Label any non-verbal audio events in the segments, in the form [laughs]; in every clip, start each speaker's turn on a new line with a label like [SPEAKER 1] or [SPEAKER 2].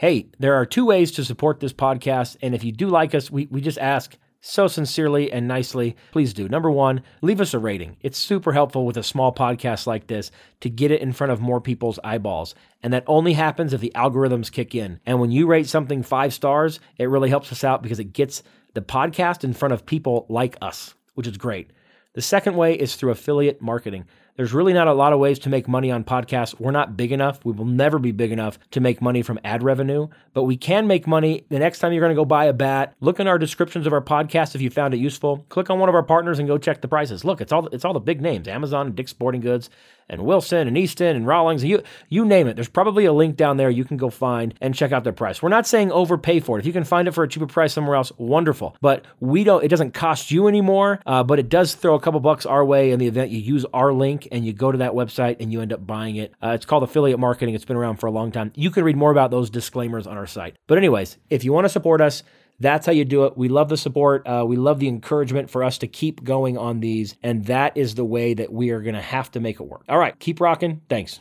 [SPEAKER 1] Hey, there are two ways to support this podcast. And if you do like us, we, we just ask so sincerely and nicely, please do. Number one, leave us a rating. It's super helpful with a small podcast like this to get it in front of more people's eyeballs. And that only happens if the algorithms kick in. And when you rate something five stars, it really helps us out because it gets the podcast in front of people like us, which is great. The second way is through affiliate marketing. There's really not a lot of ways to make money on podcasts. We're not big enough. We will never be big enough to make money from ad revenue, but we can make money the next time you're going to go buy a bat. Look in our descriptions of our podcast if you found it useful. Click on one of our partners and go check the prices. Look, it's all it's all the big names: Amazon Dick's Sporting Goods and Wilson and Easton and Rawlings. You you name it. There's probably a link down there you can go find and check out their price. We're not saying overpay for it. If you can find it for a cheaper price somewhere else, wonderful. But we don't. It doesn't cost you anymore. Uh, but it does throw a couple bucks our way in the event you use our link and you go to that website and you end up buying it. Uh, it's called affiliate marketing. It's been around for a long time. You can read more about those disclaimers on our site. But anyways, if you want to support us. That's how you do it. We love the support. Uh, we love the encouragement for us to keep going on these. And that is the way that we are going to have to make it work. All right, keep rocking. Thanks.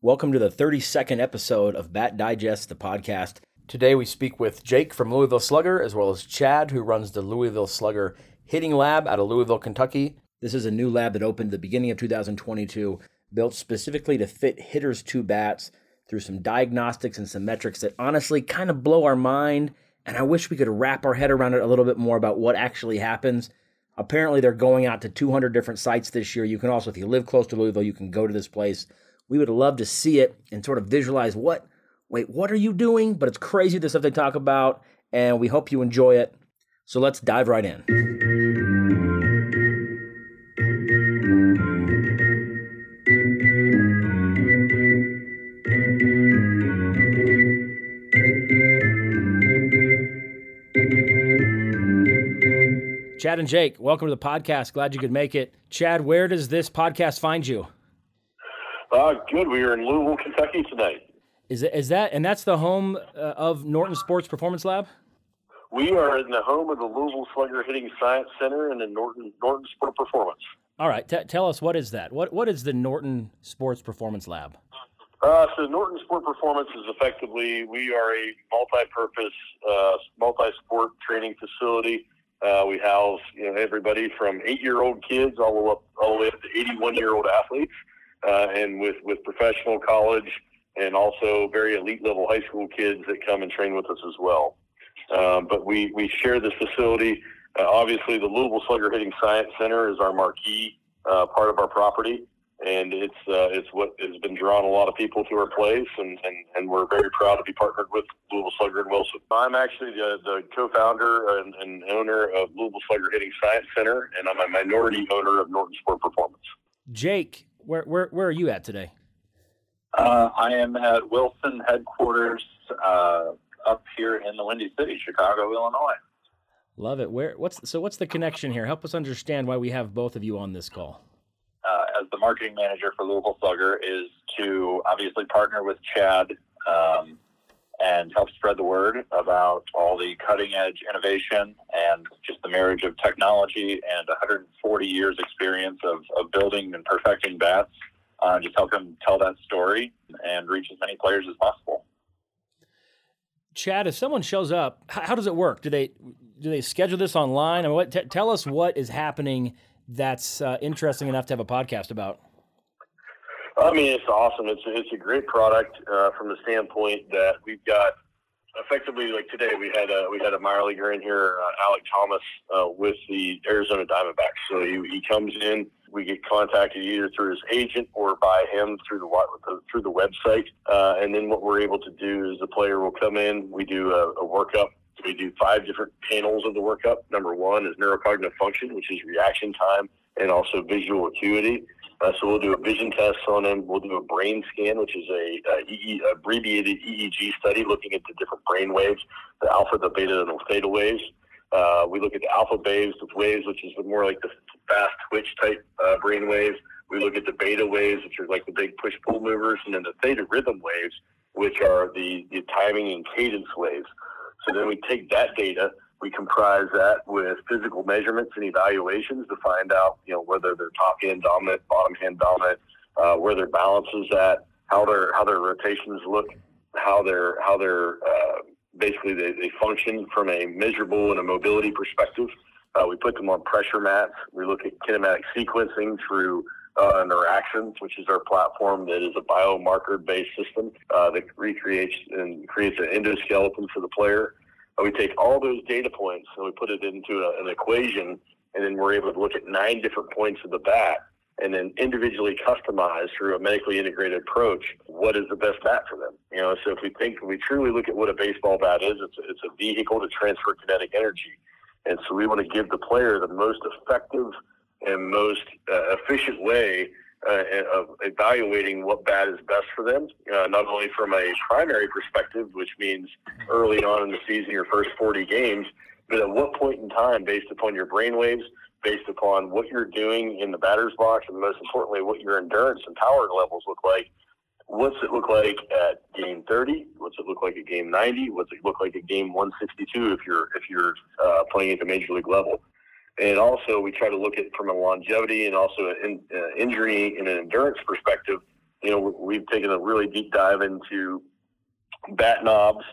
[SPEAKER 1] Welcome to the 32nd episode of Bat Digest, the podcast. Today we speak with Jake from Louisville Slugger, as well as Chad, who runs the Louisville Slugger Hitting Lab out of Louisville, Kentucky. This is a new lab that opened at the beginning of 2022, built specifically to fit hitters to bats through some diagnostics and some metrics that honestly kind of blow our mind. And I wish we could wrap our head around it a little bit more about what actually happens. Apparently, they're going out to 200 different sites this year. You can also, if you live close to Louisville, you can go to this place. We would love to see it and sort of visualize what wait, what are you doing? But it's crazy the stuff they talk about, and we hope you enjoy it. So let's dive right in. Chad and Jake, welcome to the podcast. Glad you could make it. Chad, where does this podcast find you?
[SPEAKER 2] Uh, good. We are in Louisville, Kentucky tonight.
[SPEAKER 1] Is is that and that's the home uh, of Norton Sports Performance Lab?
[SPEAKER 2] We are in the home of the Louisville Slugger Hitting Science Center and the Norton Norton Sport Performance.
[SPEAKER 1] All right, T- tell us what is that? What what is the Norton Sports Performance Lab?
[SPEAKER 2] Uh, so Norton Sport Performance is effectively we are a multi-purpose, uh, multi-sport training facility. Uh, we house you know everybody from eight-year-old kids all the way up all the way up to eighty-one-year-old athletes, uh, and with with professional college and also very elite level high school kids that come and train with us as well. Um, but we, we share this facility. Uh, obviously, the Louisville Slugger Hitting Science Center is our marquee uh, part of our property, and it's uh, it's what has been drawing a lot of people to our place, and, and, and we're very proud to be partnered with Louisville Slugger and Wilson. I'm actually the, the co-founder and, and owner of Louisville Slugger Hitting Science Center, and I'm a minority owner of Norton Sport Performance.
[SPEAKER 1] Jake, where where where are you at today?
[SPEAKER 3] Uh, I am at Wilson headquarters uh, up here in the Windy City, Chicago, Illinois.
[SPEAKER 1] Love it. Where? What's so? What's the connection here? Help us understand why we have both of you on this call.
[SPEAKER 3] Uh, as the marketing manager for Louisville Slugger, is to obviously partner with Chad um, and help spread the word about all the cutting edge innovation and just the marriage of technology and 140 years experience of, of building and perfecting bats uh, just help him tell that story and reach as many players as possible.
[SPEAKER 1] Chad, if someone shows up, how, does it work? Do they do they schedule this online? I mean, what, t- tell us what is happening that's uh, interesting enough to have a podcast about.
[SPEAKER 2] I mean, it's awesome. It's it's a great product uh, from the standpoint that we've got effectively like today we had a we had a minor leaguer in here, uh, Alek Thomas, uh, with the Arizona Diamondbacks. So he, he comes in we get contacted either through his agent or by him through the through the website. Uh, and then what we're able to do is the player will come in. We do a, a workup. We do five different panels of the workup. Number one is neurocognitive function, which is reaction time and also visual acuity. Uh, so we'll do a vision test on him. We'll do a brain scan, which is a, a EE, abbreviated EEG study looking at the different brain waves, the alpha, the beta, and the theta waves. Uh, we look at the alpha waves, the waves, which is more like the fast twitch type uh, brain waves. We look at the beta waves, which are like the big push pull movers, and then the theta rhythm waves, which are the, the timing and cadence waves. So then we take that data, we comprise that with physical measurements and evaluations to find out, you know, whether they're top hand dominant, bottom hand dominant, uh, where their balance is at, how their how their rotations look, how their how their uh, basically they, they function from a measurable and a mobility perspective. Uh, we put them on pressure mats. We look at kinematic sequencing through uh, Neuraxence, which is our platform that is a biomarker-based system uh, that recreates and creates an endoskeleton for the player. We take all those data points and we put it into a, an equation, and then we're able to look at nine different points of the bat and then individually customize through a medically integrated approach what is the best bat for them. You know, so if we think we truly look at what a baseball bat is, it's a, it's a vehicle to transfer kinetic energy, and so we want to give the player the most effective and most uh, efficient way uh, of evaluating what bat is best for them, uh, not only from a primary perspective, which means early on in the season, your first 40 games, but at what point in time, based upon your brainwaves, based upon what you're doing in the batter's box, and most importantly, what your endurance and power levels look like. What's it look like at game 30? What's it look like at game 90? What's it look like at game 162 if you're if you're uh, playing at the major league level? And also, we try to look at from a longevity and also an uh, injury and an endurance perspective. You know, we've taken a really deep dive into bat knobs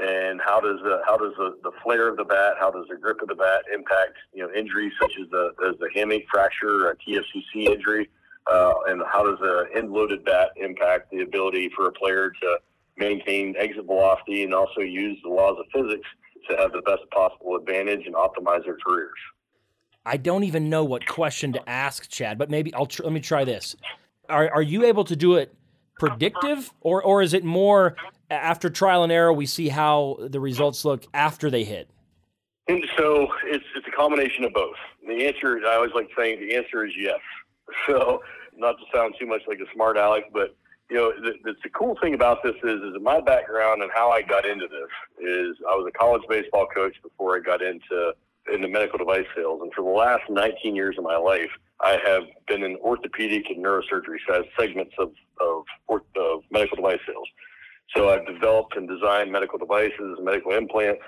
[SPEAKER 2] and how does the how does the, the flare of the bat, how does the grip of the bat impact you know injuries such as the as the hamate fracture, a TFCC injury, uh, and how does the end loaded bat impact the ability for a player to maintain exit velocity and also use the laws of physics to have the best possible advantage and optimize their careers.
[SPEAKER 1] I don't even know what question to ask, Chad, but maybe I'll tr- let me try this. Are are you able to do it predictive, or or is it more after trial and error, we see how the results look after they hit?
[SPEAKER 2] And so it's it's a combination of both. The answer, I always like saying, the answer is yes. [laughs] So not to sound too much like a smart aleck, but you know, the, the, the cool thing about this is, is my background and how I got into this is I was a college baseball coach before I got into into medical device sales, and for the last 19 years of my life, I have been in orthopedic and neurosurgery segments of of, of medical device sales. So I've developed and designed medical devices, medical implants.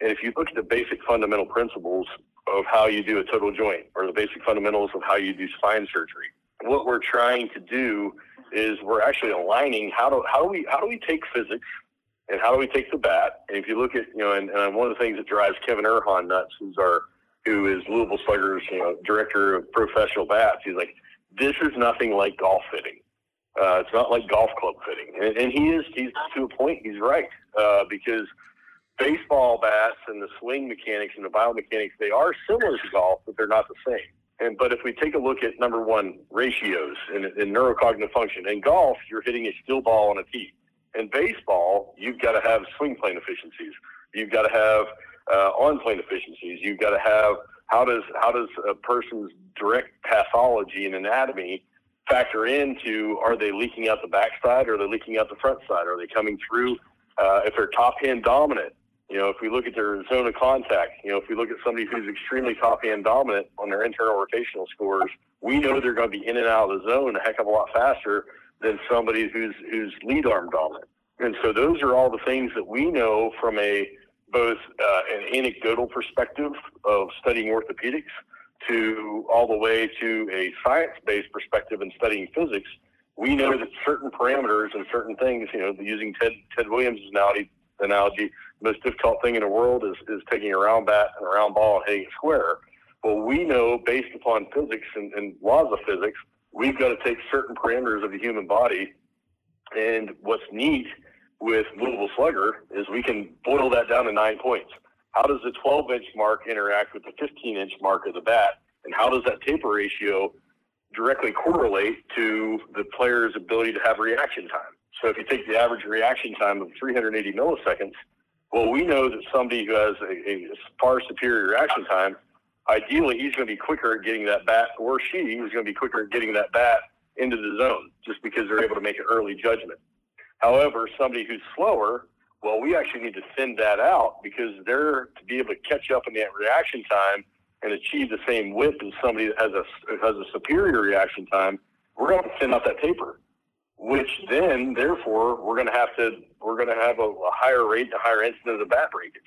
[SPEAKER 2] And if you look at the basic fundamental principles of how you do a total joint or the basic fundamentals of how you do spine surgery, what we're trying to do is we're actually aligning how do, how do we how do we take physics and how do we take the bat? And if you look at you know, and, and one of the things that drives Kevin Erhan nuts, who's our who is Louisville Sluggers, you know, director of professional bats, he's like, this is nothing like golf fitting. Uh, it's not like golf club fitting, and, and he is. He's to a point. He's right uh, because baseball bats and the swing mechanics and the biomechanics they are similar to golf, but they're not the same. And but if we take a look at number one ratios in, in neurocognitive function, in golf you're hitting a still ball on a tee. In baseball, you've got to have swing plane efficiencies. You've got to have uh, on plane efficiencies. You've got to have how does how does a person's direct pathology and anatomy factor into are they leaking out the backside or are they leaking out the front side? Are they coming through? Uh, if they're top hand dominant, you know, if we look at their zone of contact, you know, if we look at somebody who's extremely top hand dominant on their internal rotational scores, we know they're going to be in and out of the zone a heck of a lot faster than somebody who's who's lead arm dominant. And so those are all the things that we know from a both uh, an anecdotal perspective of studying orthopedics to all the way to a science-based perspective in studying physics, we know that certain parameters and certain things, you know, using Ted Ted Williams' analogy, analogy, the most difficult thing in the world is, is taking a round bat and a round ball and hitting a square. Well, we know based upon physics and, and laws of physics, we've got to take certain parameters of the human body. And what's neat with Louisville Slugger is we can boil that down to nine points. How does the 12 inch mark interact with the 15 inch mark of the bat? And how does that taper ratio directly correlate to the player's ability to have reaction time? So if you take the average reaction time of 380 milliseconds, well, we know that somebody who has a, a far superior reaction time, ideally he's going to be quicker at getting that bat, or she is going to be quicker at getting that bat into the zone just because they're able to make an early judgment. However, somebody who's slower well, we actually need to thin that out because they're to be able to catch up in that reaction time and achieve the same width as somebody that has a has a superior reaction time. We're going to thin out that taper. which then, therefore, we're going to have to we're going to have a, a higher rate, a higher incidence of the bat breakage.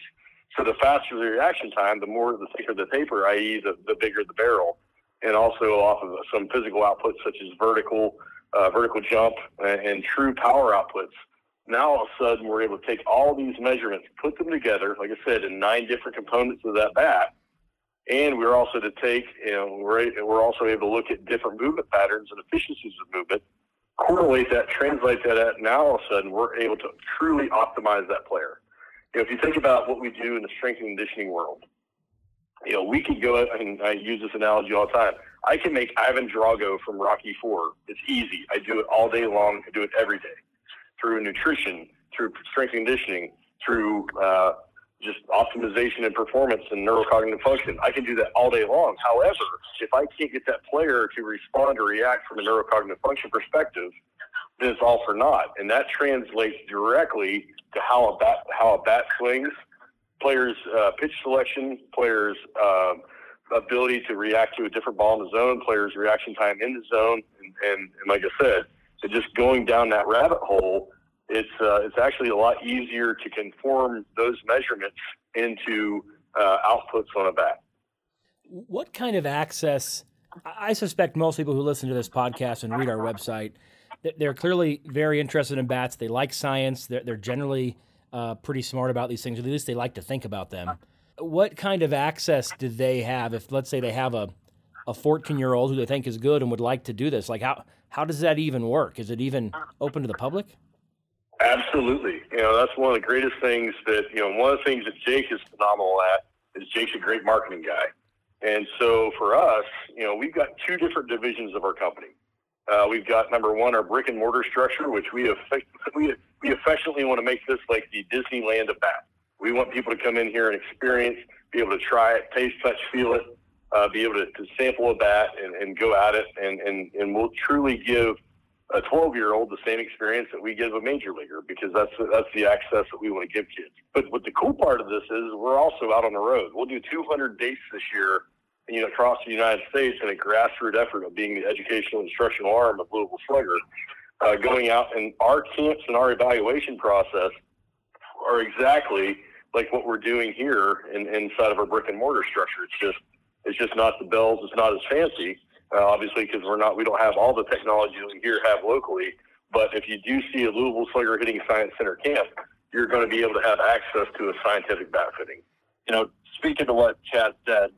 [SPEAKER 2] So the faster the reaction time, the more the thicker the taper, i.e., the, the bigger the barrel, and also off of some physical outputs such as vertical uh, vertical jump and, and true power outputs. Now all of a sudden we're able to take all these measurements, put them together, like I said, in nine different components of that bat, and we're also to take, you know, we're, we're also able to look at different movement patterns and efficiencies of movement correlate that, translate that at, now all of a sudden we're able to truly optimize that player. You know, if you think about what we do in the strength and conditioning world, you know, we could go, and I use this analogy all the time. I can make Ivan Drago from Rocky Four. It's easy. I do it all day long. I do it every day through nutrition, through strength and conditioning, through uh, just optimization and performance and neurocognitive function. I can do that all day long. However, if I can't get that player to respond or react from a neurocognitive function perspective, then it's all for naught. And that translates directly to how a bat how a bat swings, players' uh, pitch selection, players' uh, ability to react to a different ball in the zone, players' reaction time in the zone, and, and, and like I said, just going down that rabbit hole it's uh, it's actually a lot easier to conform those measurements into uh, outputs on a bat.
[SPEAKER 1] What kind of access? I suspect most people who listen to this podcast and read our website, they're clearly very interested in bats. They like science. They're, they're generally uh, pretty smart about these things, at least they like to think about them. What kind of access do they have if, let's say, they have a a 14 year old who they think is good and would like to do this? Like, how how does that even work? Is it even open to the public?
[SPEAKER 2] Absolutely. You know, that's one of the greatest things that, you know, one of the things that Jake is phenomenal at is Jake's a great marketing guy. And so for us, you know, we've got two different divisions of our company. Uh, we've got number one, our brick and mortar structure, which we effect- [laughs] we we affectionately want to make this like the Disneyland of bat. We want people to come in here and experience, be able to try it, taste, touch, feel it, uh, be able to, to sample a bat and, and go at it, and, and and we'll truly give a 12 year old the same experience that we give a major leaguer because that's that's the access that we want to give kids. But what the cool part of this is we're also out on the road. We'll do 200 dates this year, you know, across the United States in a grassroots effort of being the educational instructional arm of Louisville Slugger, uh, going out and our camps and our evaluation process are exactly like what we're doing here in, inside of our brick and mortar structure. It's just it's just not the bells. It's not as fancy uh, obviously because we're not we don't have all the technology we here have locally. But if you do see a Louisville Slugger hitting Science Center camp, you're going to be able to have access to a scientific bat fitting.
[SPEAKER 3] You know, speaking to what Chad said,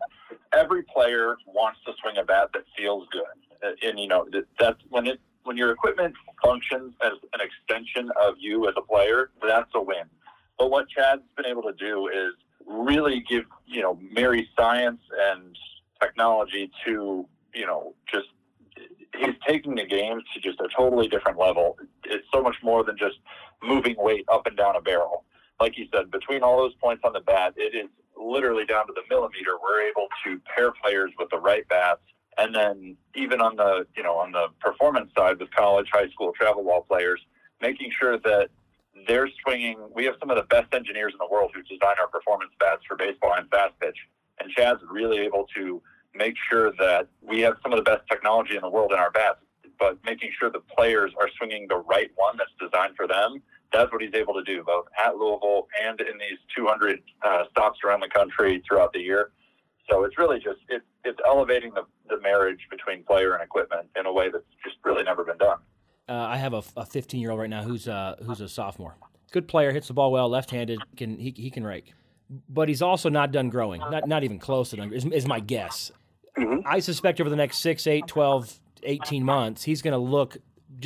[SPEAKER 3] every player wants to swing a bat that feels good, uh, and you know that's when it when your equipment functions as an extension of you as a player, that's a win. But what Chad's been able to do is really give you know marry science and technology to you know, just he's taking the game to just a totally different level. It's so much more than just moving weight up and down a barrel. Like you said, between all those points on the bat, it is literally down to the millimeter. We're able to pair players with the right bats. And then even on the, you know, on the performance side with college, high school, travel ball players, making sure that they're swinging. We have some of the best engineers in the world who design our performance bats for baseball and fast pitch. And Chad's really able to make sure that we have some of the best technology in the world in our bats, but making sure the players are swinging the right one that's designed for them. That's what he's able to do, both at Louisville and in these 200 uh, stops around the country throughout the year. So it's really just it, it's elevating the, the marriage between player and equipment in a way that's just really never been done.
[SPEAKER 1] Uh, I have a 15 year old right now who's uh, who's a sophomore. Good player, hits the ball well, left handed, can he, he can rake, but he's also not done growing, not not even close to done. Is, is my guess. Mm-hmm. I suspect over the next 6, 8, 12, 18 months, he's going to look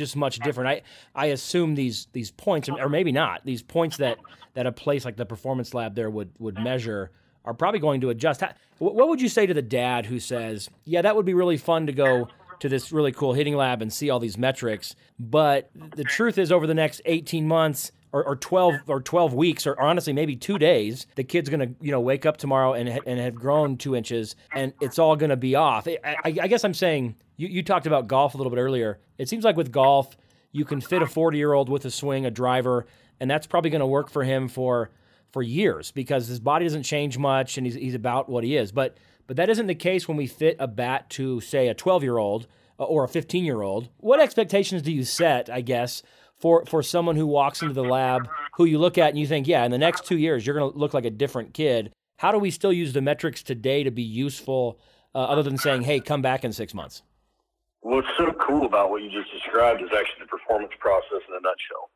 [SPEAKER 1] just much different. I, I assume these these points, or uh-huh. maybe not, these points uh-huh. that, that a place like the Performance Lab there would, would measure are probably going to adjust. What would you say to the dad who says, yeah, that would be really fun to go to this really cool hitting lab and see all these metrics, but the truth is over the next 18 months, or, or 12 or 12 weeks or honestly maybe two days the kid's gonna you know wake up tomorrow and, and have grown two inches and it's all gonna be off. I, I, I guess i'm saying you, you talked about golf a little bit earlier. It seems like with golf you can fit a 40 year old with a swing a driver and that's probably going to work for him for for years because his body doesn't change much and he's, he's about what he is. But but that isn't the case when we fit a bat to say a 12 year old uh, or a 15 year old. What expectations do you set, I guess, for, for someone who walks into the lab who you look at and you think, yeah, in the next two years, you're going to look like a different kid? How do we still use the metrics today to be useful uh, other than saying, hey, come back in six months?
[SPEAKER 2] What's so cool about what you just described is actually the performance process in a nutshell.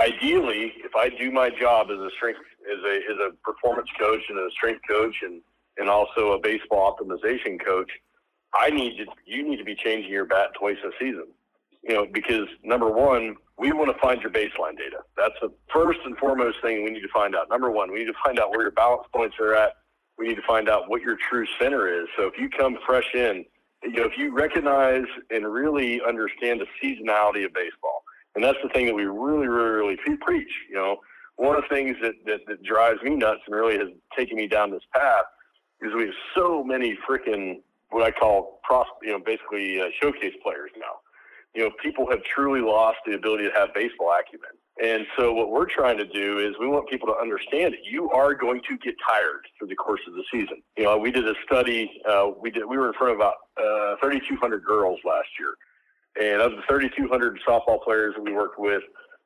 [SPEAKER 2] Ideally, if I do my job as a strength as a as a performance coach and a strength coach and and also a baseball optimization coach, I need to you need to be changing your bat twice a season. You know, because number one, we want to find your baseline data. That's the first and foremost thing we need to find out. Number one, we need to find out where your balance points are at. We need to find out what your true center is. So if you come fresh in you know, if you recognize and really understand the seasonality of baseball, and that's the thing that we really, really, really preach. You know, one of the things that, that, that drives me nuts and really has taken me down this path is we have so many freaking what I call pros, you know, basically uh, showcase players now. You know, people have truly lost the ability to have baseball acumen. And so what we're trying to do is we want people to understand that you are going to get tired through the course of the season. You know, we did a study. Uh, we did. We were in front of about uh, 3,200 girls last year, and of the 3,200 softball players that we worked with,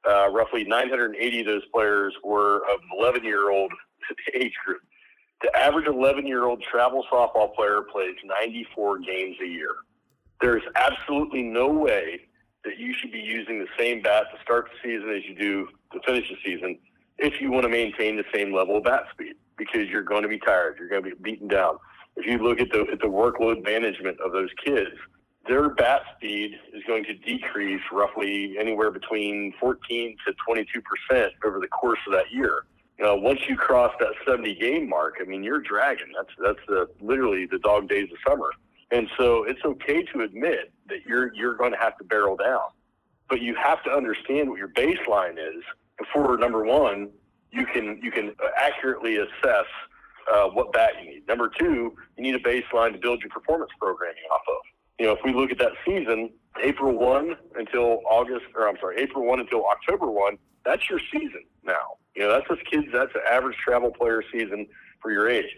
[SPEAKER 2] uh, roughly 980 of those players were of 11 year old [laughs] age group. The average 11 year old travel softball player plays 94 games a year. There's absolutely no way that you should be using the same bat to start the season as you do to finish the season if you want to maintain the same level of bat speed because you're going to be tired. You're going to be beaten down. If you look at the, at the workload management of those kids, their bat speed is going to decrease roughly anywhere between 14 to 22 percent over the course of that year. Know, once you cross that 70 game mark, I mean, you're dragging. That's that's the literally the dog days of summer. And so it's okay to admit that you're you're going to have to barrel down, but you have to understand what your baseline is before number one, you can you can accurately assess uh, what bat you need. Number two, you need a baseline to build your performance programming off of. You know, if we look at that season, April one until August, or I'm sorry, April one until October one, that's your season now. You know, that's just kids. That's an average travel player season for your age.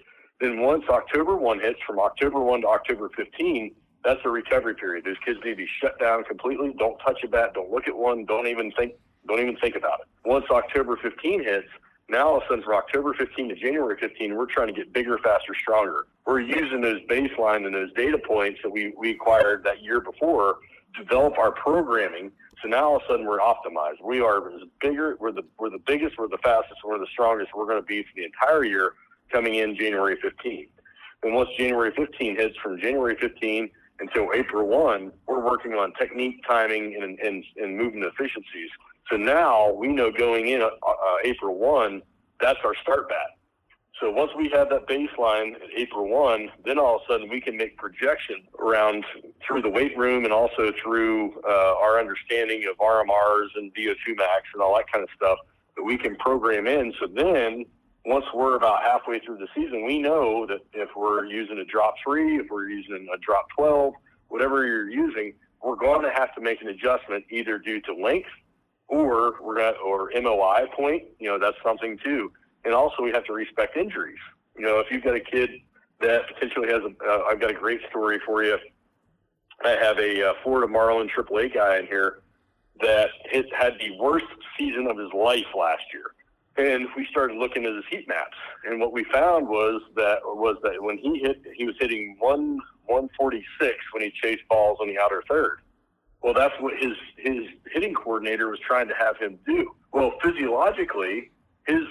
[SPEAKER 2] Then once October 1 hits, from October 1 to October 15, that's a recovery period. Those kids need to be shut down completely. Don't touch a bat. Don't look at one. Don't even think. Don't even think about it. Once October 15 hits, now all of a sudden from October 15 to January 15, we're trying to get bigger, faster, stronger. We're using those baseline and those data points that we, we acquired that year before to develop our programming. So now all of a sudden we're optimized. We are bigger. We're the we're the biggest. We're the fastest. We're the strongest. We're going to be for the entire year coming in January 15. And once January 15 hits, from January 15 until April 1, we're working on technique, timing, and, and, and movement efficiencies. So now we know going in uh, uh, April 1, that's our start bat. So once we have that baseline at April 1, then all of a sudden we can make projection around through the weight room and also through uh, our understanding of RMRs and VO2 max and all that kind of stuff that we can program in. So then once we're about halfway through the season, we know that if we're using a drop three, if we're using a drop 12, whatever you're using, we're going to have to make an adjustment either due to length or we're to, or MOI point, you know, that's something too. And also we have to respect injuries. You know, if you've got a kid that potentially has a, uh, I've got a great story for you. I have a uh, Florida Marlin AAA guy in here that had the worst season of his life last year and we started looking at his heat maps, and what we found was that was that when he hit, he was hitting one one forty six when he chased balls on the outer third. Well, that's what his his hitting coordinator was trying to have him do. Well, physiologically, his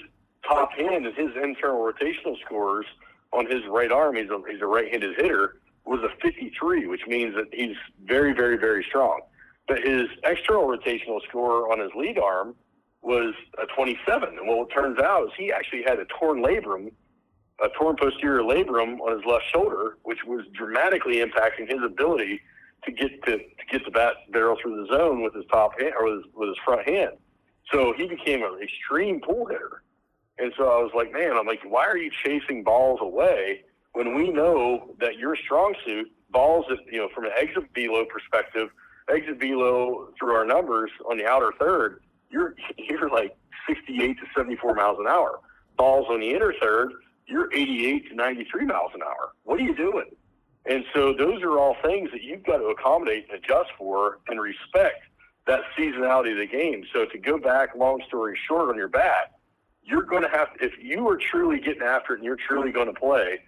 [SPEAKER 2] top hand and his internal rotational scores on his right arm, he's a, he's a right-handed hitter, was a 53, which means that he's very, very, very strong. But his external rotational score on his lead arm was a 27. And what it turns out is he actually had a torn labrum, a torn posterior labrum on his left shoulder, which was dramatically impacting his ability to get to, to get the bat barrel through the zone with his top hand or with his, with his front hand. So he became an extreme pull hitter. And so I was like, man, I'm like, why are you chasing balls away when we know that your strong suit, balls that, you know, from an exit velo perspective, exit velo through our numbers on the outer third you're you're like 68 to 74 miles an hour. Balls on the inner third, you're 88 to 93 miles an hour. What are you doing? And so those are all things that you've got to accommodate and adjust for and respect that seasonality of the game. So to go back, long story short, on your bat, you're going to have, if you are truly getting after it and you're truly going to play,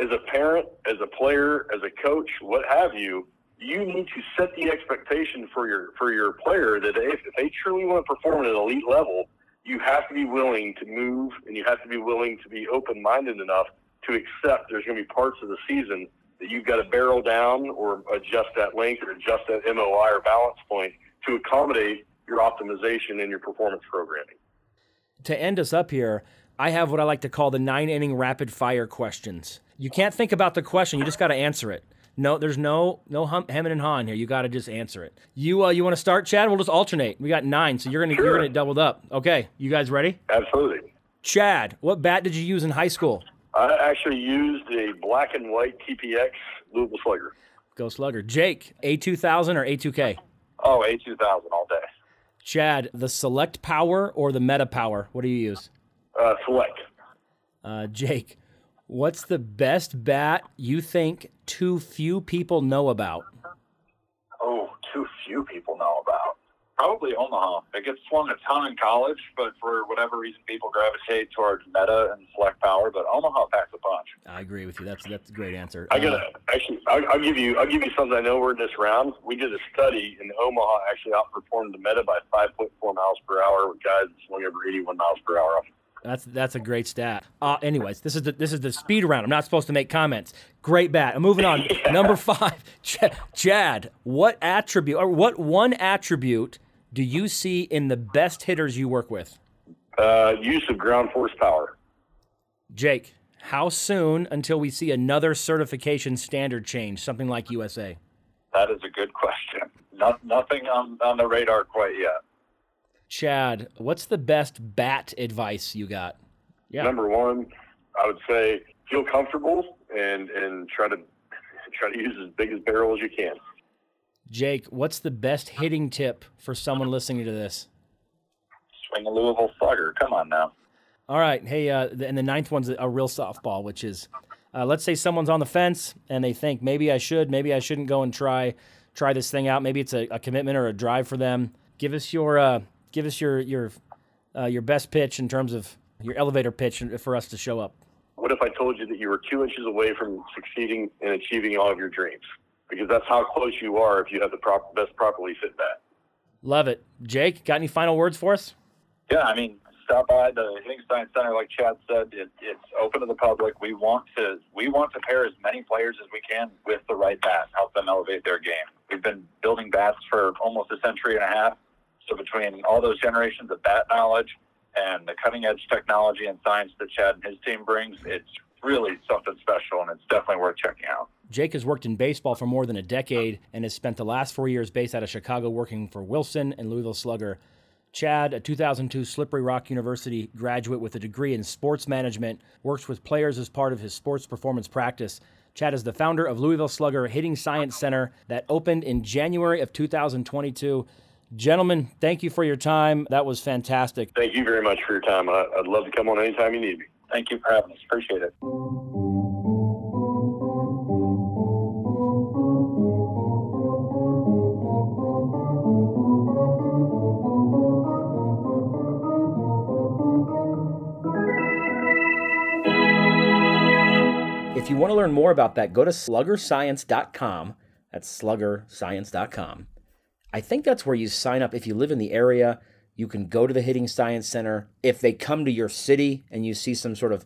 [SPEAKER 2] as a parent, as a player, as a coach, what have you, you need to set the expectation for your for your player that if, if they truly want to perform at an elite level, you have to be willing to move and you have to be willing to be open minded enough to accept there's going to be parts of the season that you've got to barrel down or adjust that length or adjust that MOI or balance point to accommodate your optimization and your performance programming.
[SPEAKER 1] To end us up here, I have what I like to call the nine inning rapid fire questions. You can't think about the question, you just got to answer it. No, there's no no hum, hemming and hawing here. You got to just answer it. You uh, you want to start, Chad? We'll just alternate. We got nine, so you're gonna sure. you're gonna doubled up. Okay, you guys ready?
[SPEAKER 2] Absolutely.
[SPEAKER 1] Chad, what bat did you use in high school?
[SPEAKER 2] I actually used a black and white TPX Louisville Slugger.
[SPEAKER 1] Go Slugger. Jake, A2000 or A2K?
[SPEAKER 3] Oh, A2000 all day.
[SPEAKER 1] Chad, the Select Power or the Meta Power? What do you use?
[SPEAKER 2] Uh, select.
[SPEAKER 1] Uh, Jake, what's the best bat you think too few people know about?
[SPEAKER 3] Oh, too few people know about. Probably Omaha. It gets swung a ton in college, but for whatever reason, people gravitate towards Meta and Select Power. But Omaha packs a punch.
[SPEAKER 1] I agree with you. That's that's a great answer.
[SPEAKER 2] I got uh, actually. I'll, I'll, give you. I'll give you something I know we're in this round. We did a study, and Omaha actually outperformed the Meta by 5.4 miles per hour with guys swung over 81 miles per hour off
[SPEAKER 1] that's that's a great stat. Uh, anyways, this is the this is the speed round. I'm not supposed to make comments. Great bat. I'm moving on. yeah. [laughs] Number five, Ch- Chad. What attribute or what one attribute do you see in the best hitters you work with?
[SPEAKER 2] Uh, use of ground force power.
[SPEAKER 1] Jake, how soon until we see another certification standard change, something like USA?
[SPEAKER 3] That is a good question. Not, nothing on, on the radar quite yet.
[SPEAKER 1] Chad, what's the best bat advice you got?
[SPEAKER 2] Yeah. Number one, I would say feel comfortable and and try to try to use as big a barrel as you can.
[SPEAKER 1] Jake, what's the best hitting tip for someone listening to this?
[SPEAKER 3] Swing a Louisville Slugger. Come on now.
[SPEAKER 1] All right. Hey, uh, and the ninth one's a real softball, which is, uh, let's say someone's on the fence and they think maybe I should, maybe I shouldn't go and try try this thing out. Maybe it's a, a commitment or a drive for them. Give us your uh, give us your your uh, your best pitch in terms of your elevator pitch for us to show up.
[SPEAKER 2] What if I told you that you were two inches away from succeeding and achieving all of your dreams? because that's how close you are if you have the prop, best properly fit bat.
[SPEAKER 1] Love it. Jake, got any final words for us?
[SPEAKER 3] Yeah, I mean, stop by the Hitting Science Center, like Chad said. It, it's open to the public. We want to we want to pair as many players as we can with the right bat, help them elevate their game. We've been building bats for almost a century and a half. So between all those generations of bat knowledge and the cutting edge technology and science that Chad and his team brings, it's really something special, and it's definitely worth checking out.
[SPEAKER 1] Jake has worked in baseball for more than a decade and has spent the last four years based out of Chicago working for Wilson and Louisville Slugger. Chad, a 2002 Slippery Rock University graduate with a degree in sports management, works with players as part of his sports performance practice. Chad is the founder of Louisville Slugger Hitting Science Center that opened in January of 2022. Gentlemen, thank you for your time. That was fantastic.
[SPEAKER 2] Thank you very much for your time. I'd love to come on anytime you need me.
[SPEAKER 3] Thank you for having us. Appreciate it.
[SPEAKER 1] If you want to learn more about that, go to sluggerscience.com. That's sluggerscience.com. I think that's where you sign up if you live in the area you can go to the Hitting Science Center. If they come to your city and you see some sort of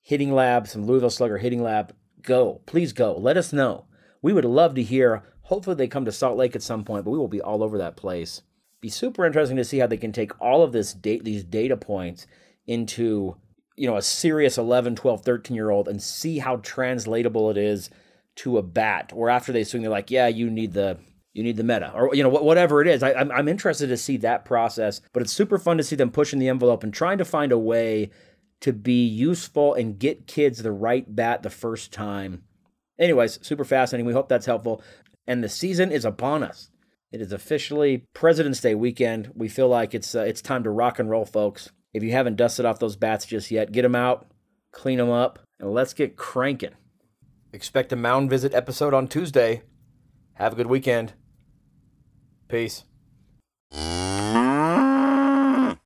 [SPEAKER 1] hitting lab, some Louisville Slugger hitting lab, go. Please go. Let us know. We would love to hear. Hopefully, they come to Salt Lake at some point, but we will be all over that place. Be super interesting to see how they can take all of this date, these data points into you know a serious 11 12 13 year old and see how translatable it is to a bat or after they swing they're like yeah you need the you need the meta or you know whatever it is. I, I'm, I'm interested to see that process but it's super fun to see them pushing the envelope and trying to find a way to be useful and get kids the right bat the first time. Anyways super fascinating. We hope that's helpful. And the season is upon us. It is officially president's day weekend. We feel like it's uh, it's time to rock and roll folks. If you haven't dusted off those bats just yet get them out clean them up and let's get cranking. Expect a mound visit episode on Tuesday. Have a good weekend. Peace.